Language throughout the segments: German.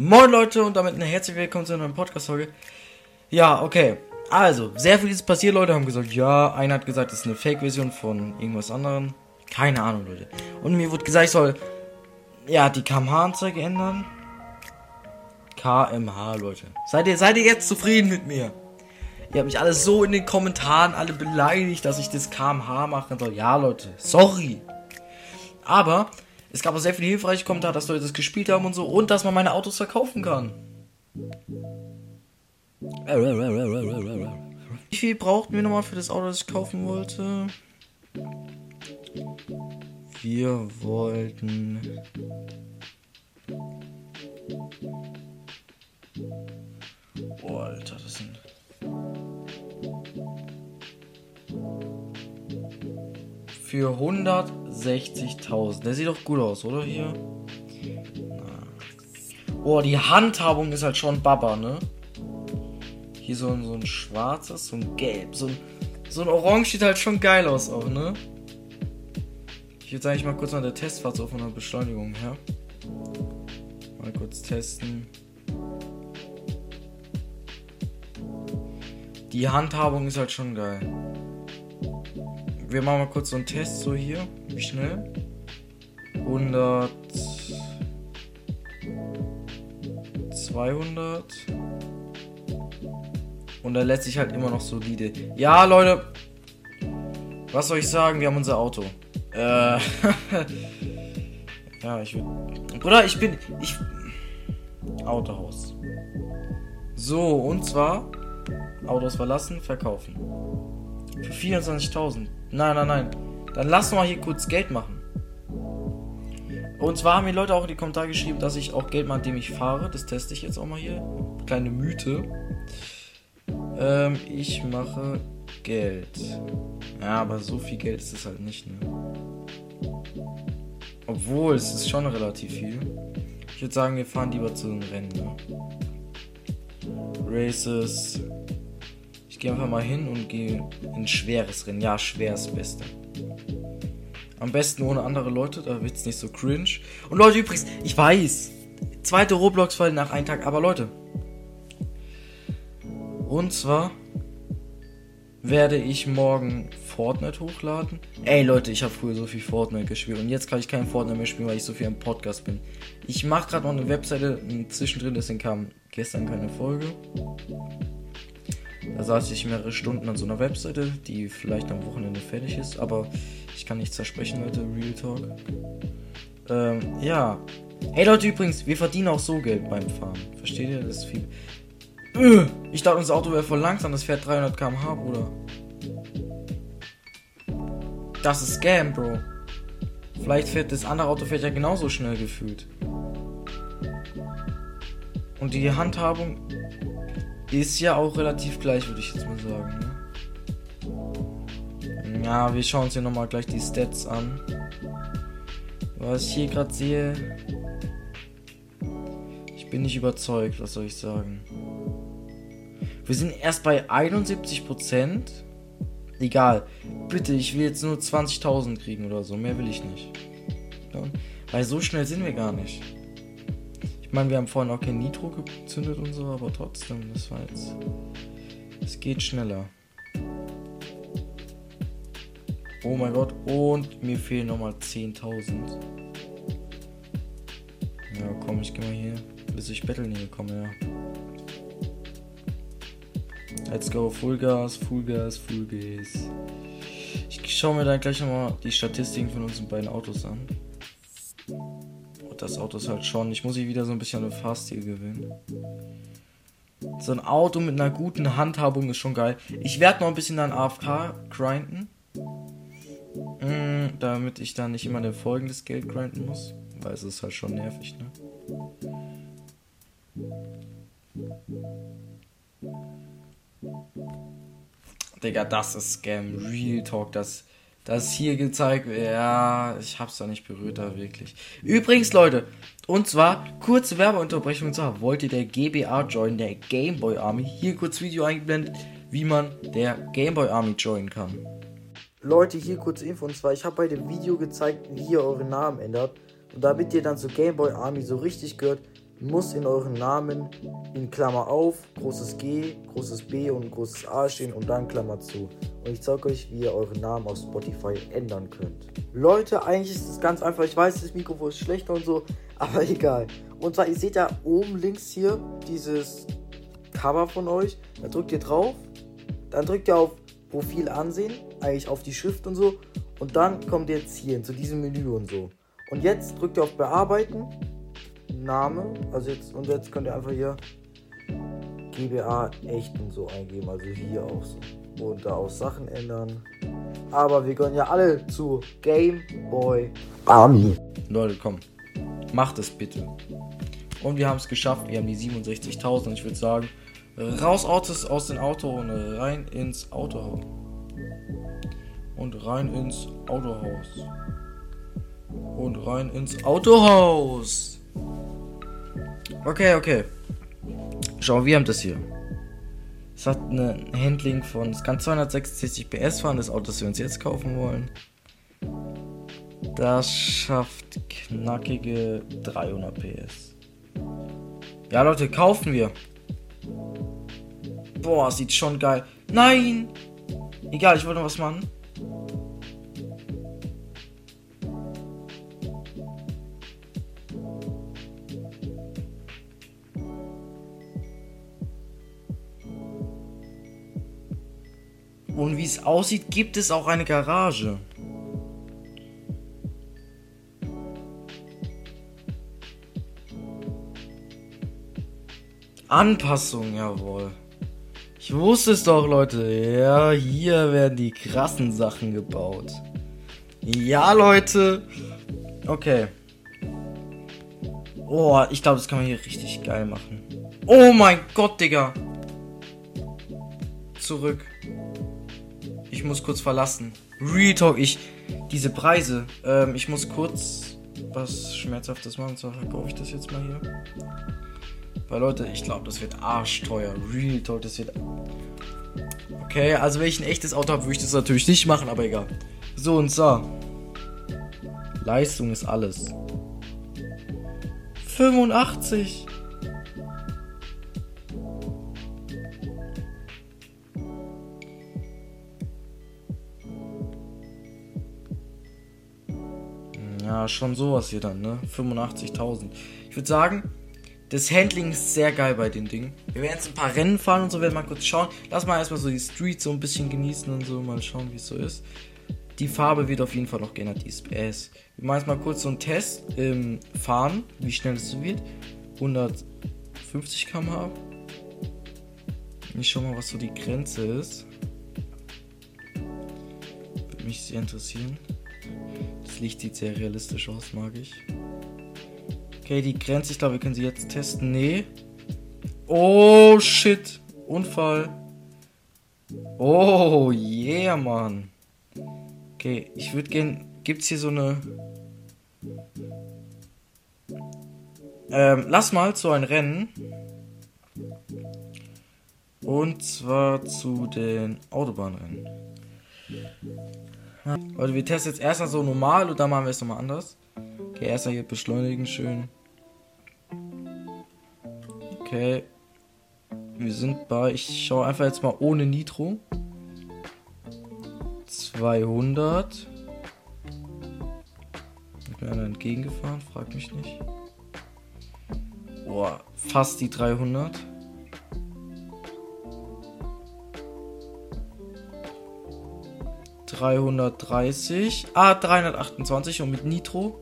Moin Leute und damit herzlich willkommen zu einer neuen Podcast-Folge. Ja, okay. Also, sehr viel ist passiert, Leute haben gesagt, ja, einer hat gesagt, das ist eine Fake-Version von irgendwas anderem. Keine Ahnung, Leute. Und mir wurde gesagt, ich soll, ja, die kmh-Anzeige ändern. KMH, Leute. Seid ihr, seid ihr jetzt zufrieden mit mir? Ihr habt mich alle so in den Kommentaren alle beleidigt, dass ich das KMH machen soll. Ja, Leute, sorry. Aber es gab auch sehr viele hilfreiche Kommentare, dass Leute das gespielt haben und so und dass man meine Autos verkaufen kann. Wie viel brauchten wir nochmal für das Auto, das ich kaufen wollte? Wir wollten. Boah, Alter, das sind. Für 160.000. Der sieht doch gut aus, oder hier? Boah, die Handhabung ist halt schon Baba, ne? Hier so ein, so ein schwarzes, so ein gelb, so ein, so ein Orange sieht halt schon geil aus auch, ne? Ich würde sagen, ich mal kurz an der Testfahrt so von der Beschleunigung her. Mal kurz testen. Die Handhabung ist halt schon geil. Wir machen mal kurz so einen Test so hier. Wie schnell? 100. 200. Und er lässt sich halt immer noch solide. Ja, Leute. Was soll ich sagen? Wir haben unser Auto. Äh. ja, ich würde. Bruder, ich bin. Ich. Autohaus. So, und zwar. Autos verlassen, verkaufen. Für 24.000. Nein, nein, nein. Dann lass mal hier kurz Geld machen. Und zwar haben mir Leute auch in die Kommentare geschrieben, dass ich auch Geld mache, indem ich fahre. Das teste ich jetzt auch mal hier. Kleine Mythe. Ähm, ich mache Geld. Ja, aber so viel Geld ist es halt nicht, ne? Obwohl, es ist schon relativ viel. Ich würde sagen, wir fahren lieber zu den Rennen, ne? Races. Ich gehe einfach mal hin und gehe in schweres Rennen. Ja, schwer ist das Beste. Am besten ohne andere Leute, da wird es nicht so cringe. Und Leute, übrigens, ich weiß, zweite Roblox-Folge nach einem Tag, aber Leute. Und zwar werde ich morgen Fortnite hochladen. Ey Leute, ich habe früher so viel Fortnite gespielt und jetzt kann ich kein Fortnite mehr spielen, weil ich so viel im Podcast bin. Ich mache gerade noch eine Webseite zwischendrin, deswegen kam gestern keine Folge. Da saß ich mehrere Stunden an so einer Webseite, die vielleicht am Wochenende fertig ist, aber ich kann nichts versprechen, Leute, Real Talk. Ähm, ja. Hey Leute, übrigens, wir verdienen auch so Geld beim Fahren. Versteht ihr? Das ist viel. Äh, ich dachte, unser Auto wäre voll langsam, das fährt 300 km/h, Bruder. Das ist Scam, Bro. Vielleicht fährt das andere Auto fährt ja genauso schnell gefühlt. Und die Handhabung ist ja auch relativ gleich, würde ich jetzt mal sagen. Ne? Ja, wir schauen uns hier nochmal gleich die Stats an. Was ich hier gerade sehe. Ich bin nicht überzeugt, was soll ich sagen. Wir sind erst bei 71%. Egal. Bitte, ich will jetzt nur 20.000 kriegen oder so. Mehr will ich nicht. Weil so schnell sind wir gar nicht. Ich meine, wir haben vorhin auch kein Nitro gezündet und so, aber trotzdem, das war jetzt. Es geht schneller. Oh mein Gott, und mir fehlen nochmal 10.000. Ja, komm, ich geh mal hier, bis ich Battle näher komme, ja. Let's go, Full Gas, Full Gas, Full Gas. Ich schaue mir dann gleich nochmal die Statistiken von unseren beiden Autos an das Auto ist halt schon. Ich muss hier wieder so ein bisschen an den Fahrstil gewinnen. So ein Auto mit einer guten Handhabung ist schon geil. Ich werde noch ein bisschen an AFK grinden. Mm, damit ich dann nicht immer den folgendes Geld grinden muss. Weil es ist halt schon nervig, ne? Digga, das ist Scam. Real Talk, das das hier gezeigt wird. Ja, ich hab's da nicht berührt, da wirklich. Übrigens, Leute, und zwar, kurze Werbeunterbrechung. Und zwar, wollt ihr der GBA joinen, der Gameboy Army? Hier kurz Video eingeblendet, wie man der Gameboy Army joinen kann. Leute, hier kurz Info. Und zwar, ich habe bei dem Video gezeigt, wie ihr euren Namen ändert. Und damit ihr dann zur Gameboy Army so richtig gehört, muss in euren Namen in Klammer auf, großes G, großes B und großes A stehen und dann Klammer zu. Und ich zeige euch, wie ihr euren Namen auf Spotify ändern könnt. Leute, eigentlich ist es ganz einfach. Ich weiß, das Mikrofon ist schlechter und so, aber egal. Und zwar, ihr seht ja oben links hier dieses Cover von euch. Da drückt ihr drauf. Dann drückt ihr auf Profil ansehen, eigentlich auf die Schrift und so. Und dann kommt ihr jetzt hier zu diesem Menü und so. Und jetzt drückt ihr auf Bearbeiten Name. Also jetzt, und jetzt könnt ihr einfach hier GBA echt und so eingeben. Also hier auch so. Und da auch Sachen ändern. Aber wir gehören ja alle zu Game Boy Army. Leute, komm. Macht es bitte. Und wir haben es geschafft. Wir haben die 67.000. Ich würde sagen, raus Autos aus dem Auto und rein ins Autohaus. Und rein ins Autohaus. Und rein ins Autohaus. Okay, okay. Schau, wir haben das hier. Es hat ein Handling von, es kann 266 PS fahren, das Auto, das wir uns jetzt kaufen wollen. Das schafft knackige 300 PS. Ja, Leute, kaufen wir. Boah, sieht schon geil. Nein! Egal, ich wollte noch was machen. Und wie es aussieht, gibt es auch eine Garage. Anpassung, jawohl. Ich wusste es doch, Leute. Ja, hier werden die krassen Sachen gebaut. Ja, Leute. Okay. Oh, ich glaube, das kann man hier richtig geil machen. Oh mein Gott, Digga. Zurück. Ich muss kurz verlassen. Real Talk, ich. Diese Preise. Ähm, ich muss kurz was Schmerzhaftes machen. So verkaufe ich das jetzt mal hier. Weil Leute, ich glaube, das wird arschteuer. Real Talk, das wird. Okay, also wenn ich ein echtes Auto habe, würde ich das natürlich nicht machen, aber egal. So und so. Leistung ist alles. 85. Ja, schon sowas hier dann, ne? 85.000. Ich würde sagen, das Handling ist sehr geil bei den Dingen. Wir werden jetzt ein paar Rennen fahren und so, werden mal kurz schauen. Lass mal erstmal so die Streets so ein bisschen genießen und so, mal schauen, wie es so ist. Die Farbe wird auf jeden Fall noch geändert, die ist S. Wir machen jetzt mal kurz so einen Test im Fahren, wie schnell es so wird. 150 km/h. Ich schau mal, was so die Grenze ist. Würde mich sehr interessieren. Licht sieht sehr realistisch aus, mag ich. Okay, die Grenze, ich glaube, wir können sie jetzt testen. Nee. Oh, shit. Unfall. Oh, yeah, Mann. Okay, ich würde gern. Gibt's hier so eine. Ähm, lass mal zu ein Rennen. Und zwar zu den Autobahnrennen. Leute, wir testen jetzt erstmal so normal und dann machen wir es nochmal anders. Okay, erstmal hier beschleunigen schön. Okay. Wir sind bei, ich schaue einfach jetzt mal ohne Nitro. 200. Ich bin einer entgegengefahren, frag mich nicht. Boah, fast die 300. 330. Ah, 328 und mit Nitro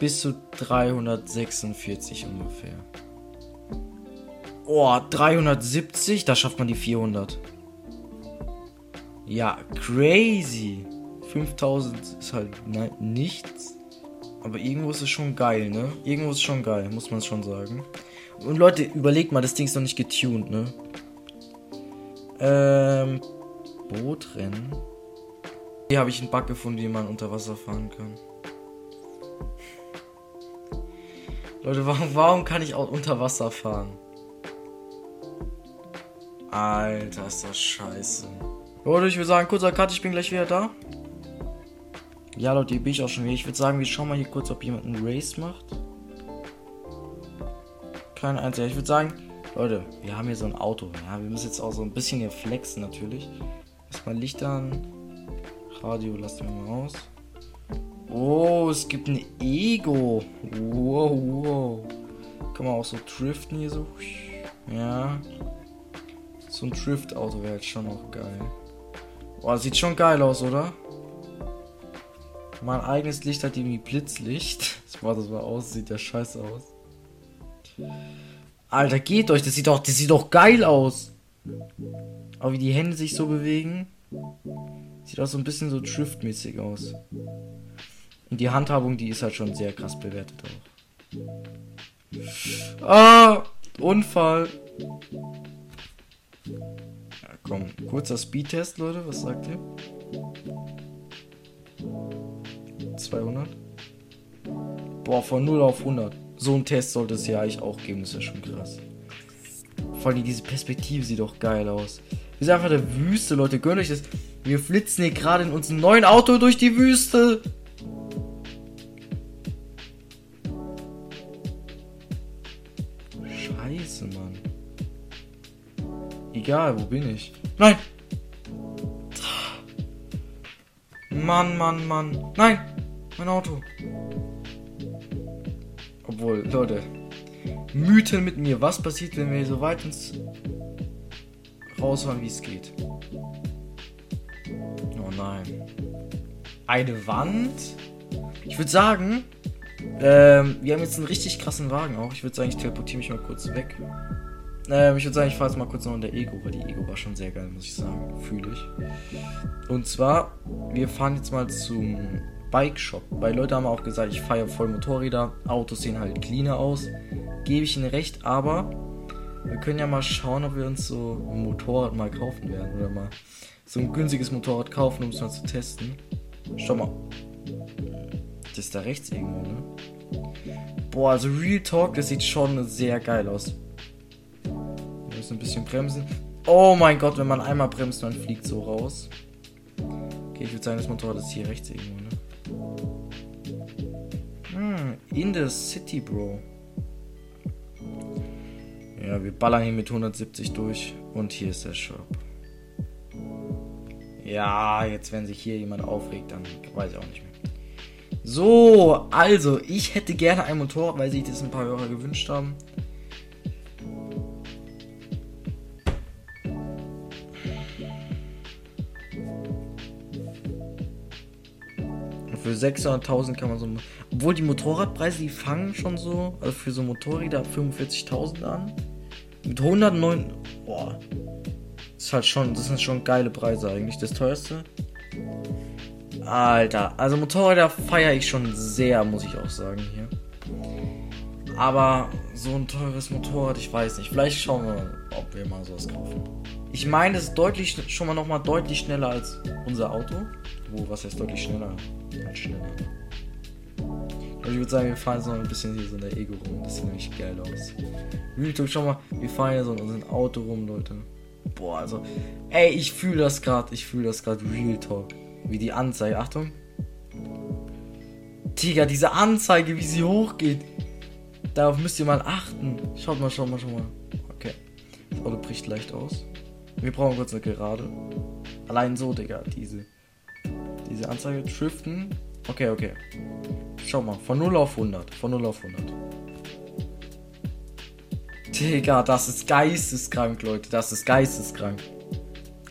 bis zu 346 ungefähr. Oh, 370, da schafft man die 400. Ja, crazy. 5000 ist halt nichts. Aber irgendwo ist es schon geil, ne? Irgendwo ist es schon geil, muss man schon sagen. Und Leute, überlegt mal, das Ding ist noch nicht getuned, ne? Ähm, Bootrennen. Hier habe ich einen Bug gefunden, wie man unter Wasser fahren kann. Leute, warum, warum kann ich auch unter Wasser fahren? Alter, ist das scheiße. Leute, ich würde sagen, kurzer Cut, ich bin gleich wieder da. Ja, Leute, hier bin ich auch schon wieder. Ich würde sagen, wir schauen mal hier kurz, ob jemand einen Race macht. Kein einziger. Ich würde sagen, Leute, wir haben hier so ein Auto. Ja, wir müssen jetzt auch so ein bisschen hier flexen natürlich. Erstmal Licht an. Radio lassen wir mal aus. Oh, es gibt ein Ego. Wow, wow. Kann man auch so driften hier so. Ja. So ein Drift-Auto wäre jetzt schon noch geil. Boah, sieht schon geil aus, oder? Mein eigenes Licht hat irgendwie Blitzlicht. Ich mach das mal aus, sieht ja scheiße aus. Alter, geht euch, das sieht doch, das sieht doch geil aus. Aber wie die Hände sich so bewegen, sieht auch so ein bisschen so Driftmäßig aus. Und die Handhabung, die ist halt schon sehr krass bewertet auch. Ah, Unfall. Ja, komm, kurzer Speedtest, Leute, was sagt ihr? 200? Boah, von 0 auf 100. So ein Test sollte es ja eigentlich auch geben, das ist ja schon krass. Vor allem diese Perspektive sieht doch geil aus. Wir sind einfach der Wüste, Leute. Gönnt euch das. Wir flitzen hier gerade in unserem neuen Auto durch die Wüste. Scheiße, Mann. Egal, wo bin ich? Nein! Mann, Mann, Mann. Nein! Mein Auto. Obwohl, Leute. Mythen mit mir. Was passiert, wenn wir so weit ins rausfahren, wie es geht? Oh nein. Eine Wand? Ich würde sagen, ähm, wir haben jetzt einen richtig krassen Wagen auch. Ich würde sagen, ich teleportiere mich mal kurz weg. Ähm, ich würde sagen, ich fahre jetzt mal kurz noch in der Ego, weil die Ego war schon sehr geil, muss ich sagen. Fühle ich. Und zwar, wir fahren jetzt mal zum Bike Shop. Weil Leute haben auch gesagt, ich fahre voll Motorräder. Autos sehen halt cleaner aus. Gebe ich ihnen recht, aber wir können ja mal schauen, ob wir uns so ein Motorrad mal kaufen werden. Oder mal so ein günstiges Motorrad kaufen, um es mal zu testen. Schau mal. Das ist da rechts irgendwo, ne? Boah, also Real Talk, das sieht schon sehr geil aus. Wir müssen ein bisschen bremsen. Oh mein Gott, wenn man einmal bremst, man fliegt so raus. Okay, ich würde sagen, das Motorrad ist hier rechts irgendwo, ne? Hm, in the city, Bro. Ja, wir ballern hier mit 170 durch. Und hier ist der Shop. Ja, jetzt wenn sich hier jemand aufregt, dann weiß ich auch nicht mehr. So, also, ich hätte gerne ein Motorrad, weil sich das ein paar Hörer gewünscht haben. Für 600.000 kann man so. Obwohl die Motorradpreise, die fangen schon so, also für so Motorräder 45.000 an. Mit 109. Boah. Das ist halt schon, das sind schon geile Preise eigentlich. Das teuerste. Alter, also Motorräder feiere ich schon sehr, muss ich auch sagen hier. Aber so ein teures Motorrad, ich weiß nicht. Vielleicht schauen wir mal, ob wir mal sowas kaufen. Ich meine, es ist deutlich, schon mal nochmal deutlich schneller als unser Auto. Wo, was heißt deutlich schneller? Halt schneller. Also ich würde sagen, wir fahren jetzt noch ein bisschen hier so in der Ego rum. Das sieht nämlich geil aus. Real Talk, schau mal, wir fahren hier so in unserem Auto rum, Leute. Boah, also, ey, ich fühle das gerade. Ich fühle das gerade. Real Talk. Wie die Anzeige. Achtung. Tiger, diese Anzeige, wie sie hochgeht. Darauf müsst ihr mal achten. Schaut mal, schaut mal, schaut mal. Okay. Das Auto bricht leicht aus. Wir brauchen kurz eine Gerade. Allein so, Digga, diese. Diese Anzeige driften. Okay, okay. Schau mal, von 0 auf 100. Von 0 auf 100. Digga, das ist geisteskrank, Leute. Das ist geisteskrank.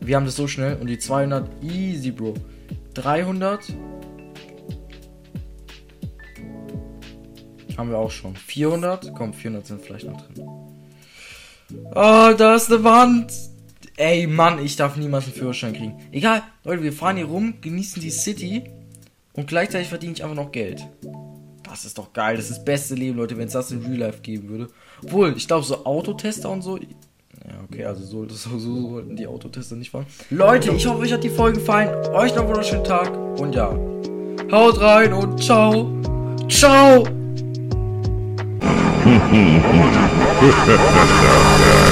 Wir haben das so schnell und die 200 easy, Bro. 300 haben wir auch schon. 400? Komm, 400 sind vielleicht noch drin. Oh, da ist eine Wand. Ey, Mann, ich darf niemals einen Führerschein kriegen. Egal, Leute, wir fahren hier rum, genießen die City und gleichzeitig verdiene ich einfach noch Geld. Das ist doch geil. Das ist das beste Leben, Leute, wenn es das in Real Life geben würde. Obwohl, ich glaube, so Autotester und so. Ja, okay, also so, so, so wollten die Autotester nicht fahren. Leute, ich hoffe, euch hat die Folge gefallen. Euch noch einen wunderschönen Tag und ja. Haut rein und ciao. Ciao.